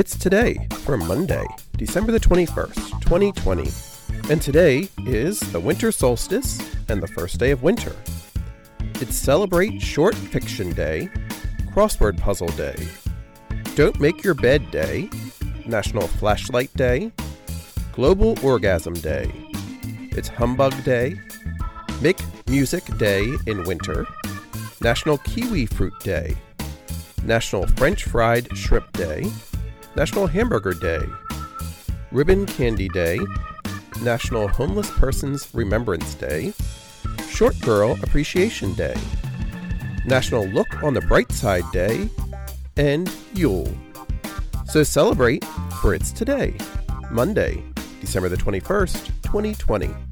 It's today for Monday, December the 21st, 2020. And today is the winter solstice and the first day of winter. It's Celebrate Short Fiction Day, Crossword Puzzle Day, Don't Make Your Bed Day, National Flashlight Day, Global Orgasm Day. It's Humbug Day, Make Music Day in Winter, National Kiwi Fruit Day, National French Fried Shrimp Day, National Hamburger Day, Ribbon Candy Day, National Homeless Persons Remembrance Day, Short Girl Appreciation Day, National Look on the Bright Side Day, and Yule. So celebrate, for it's today, Monday, December the 21st, 2020.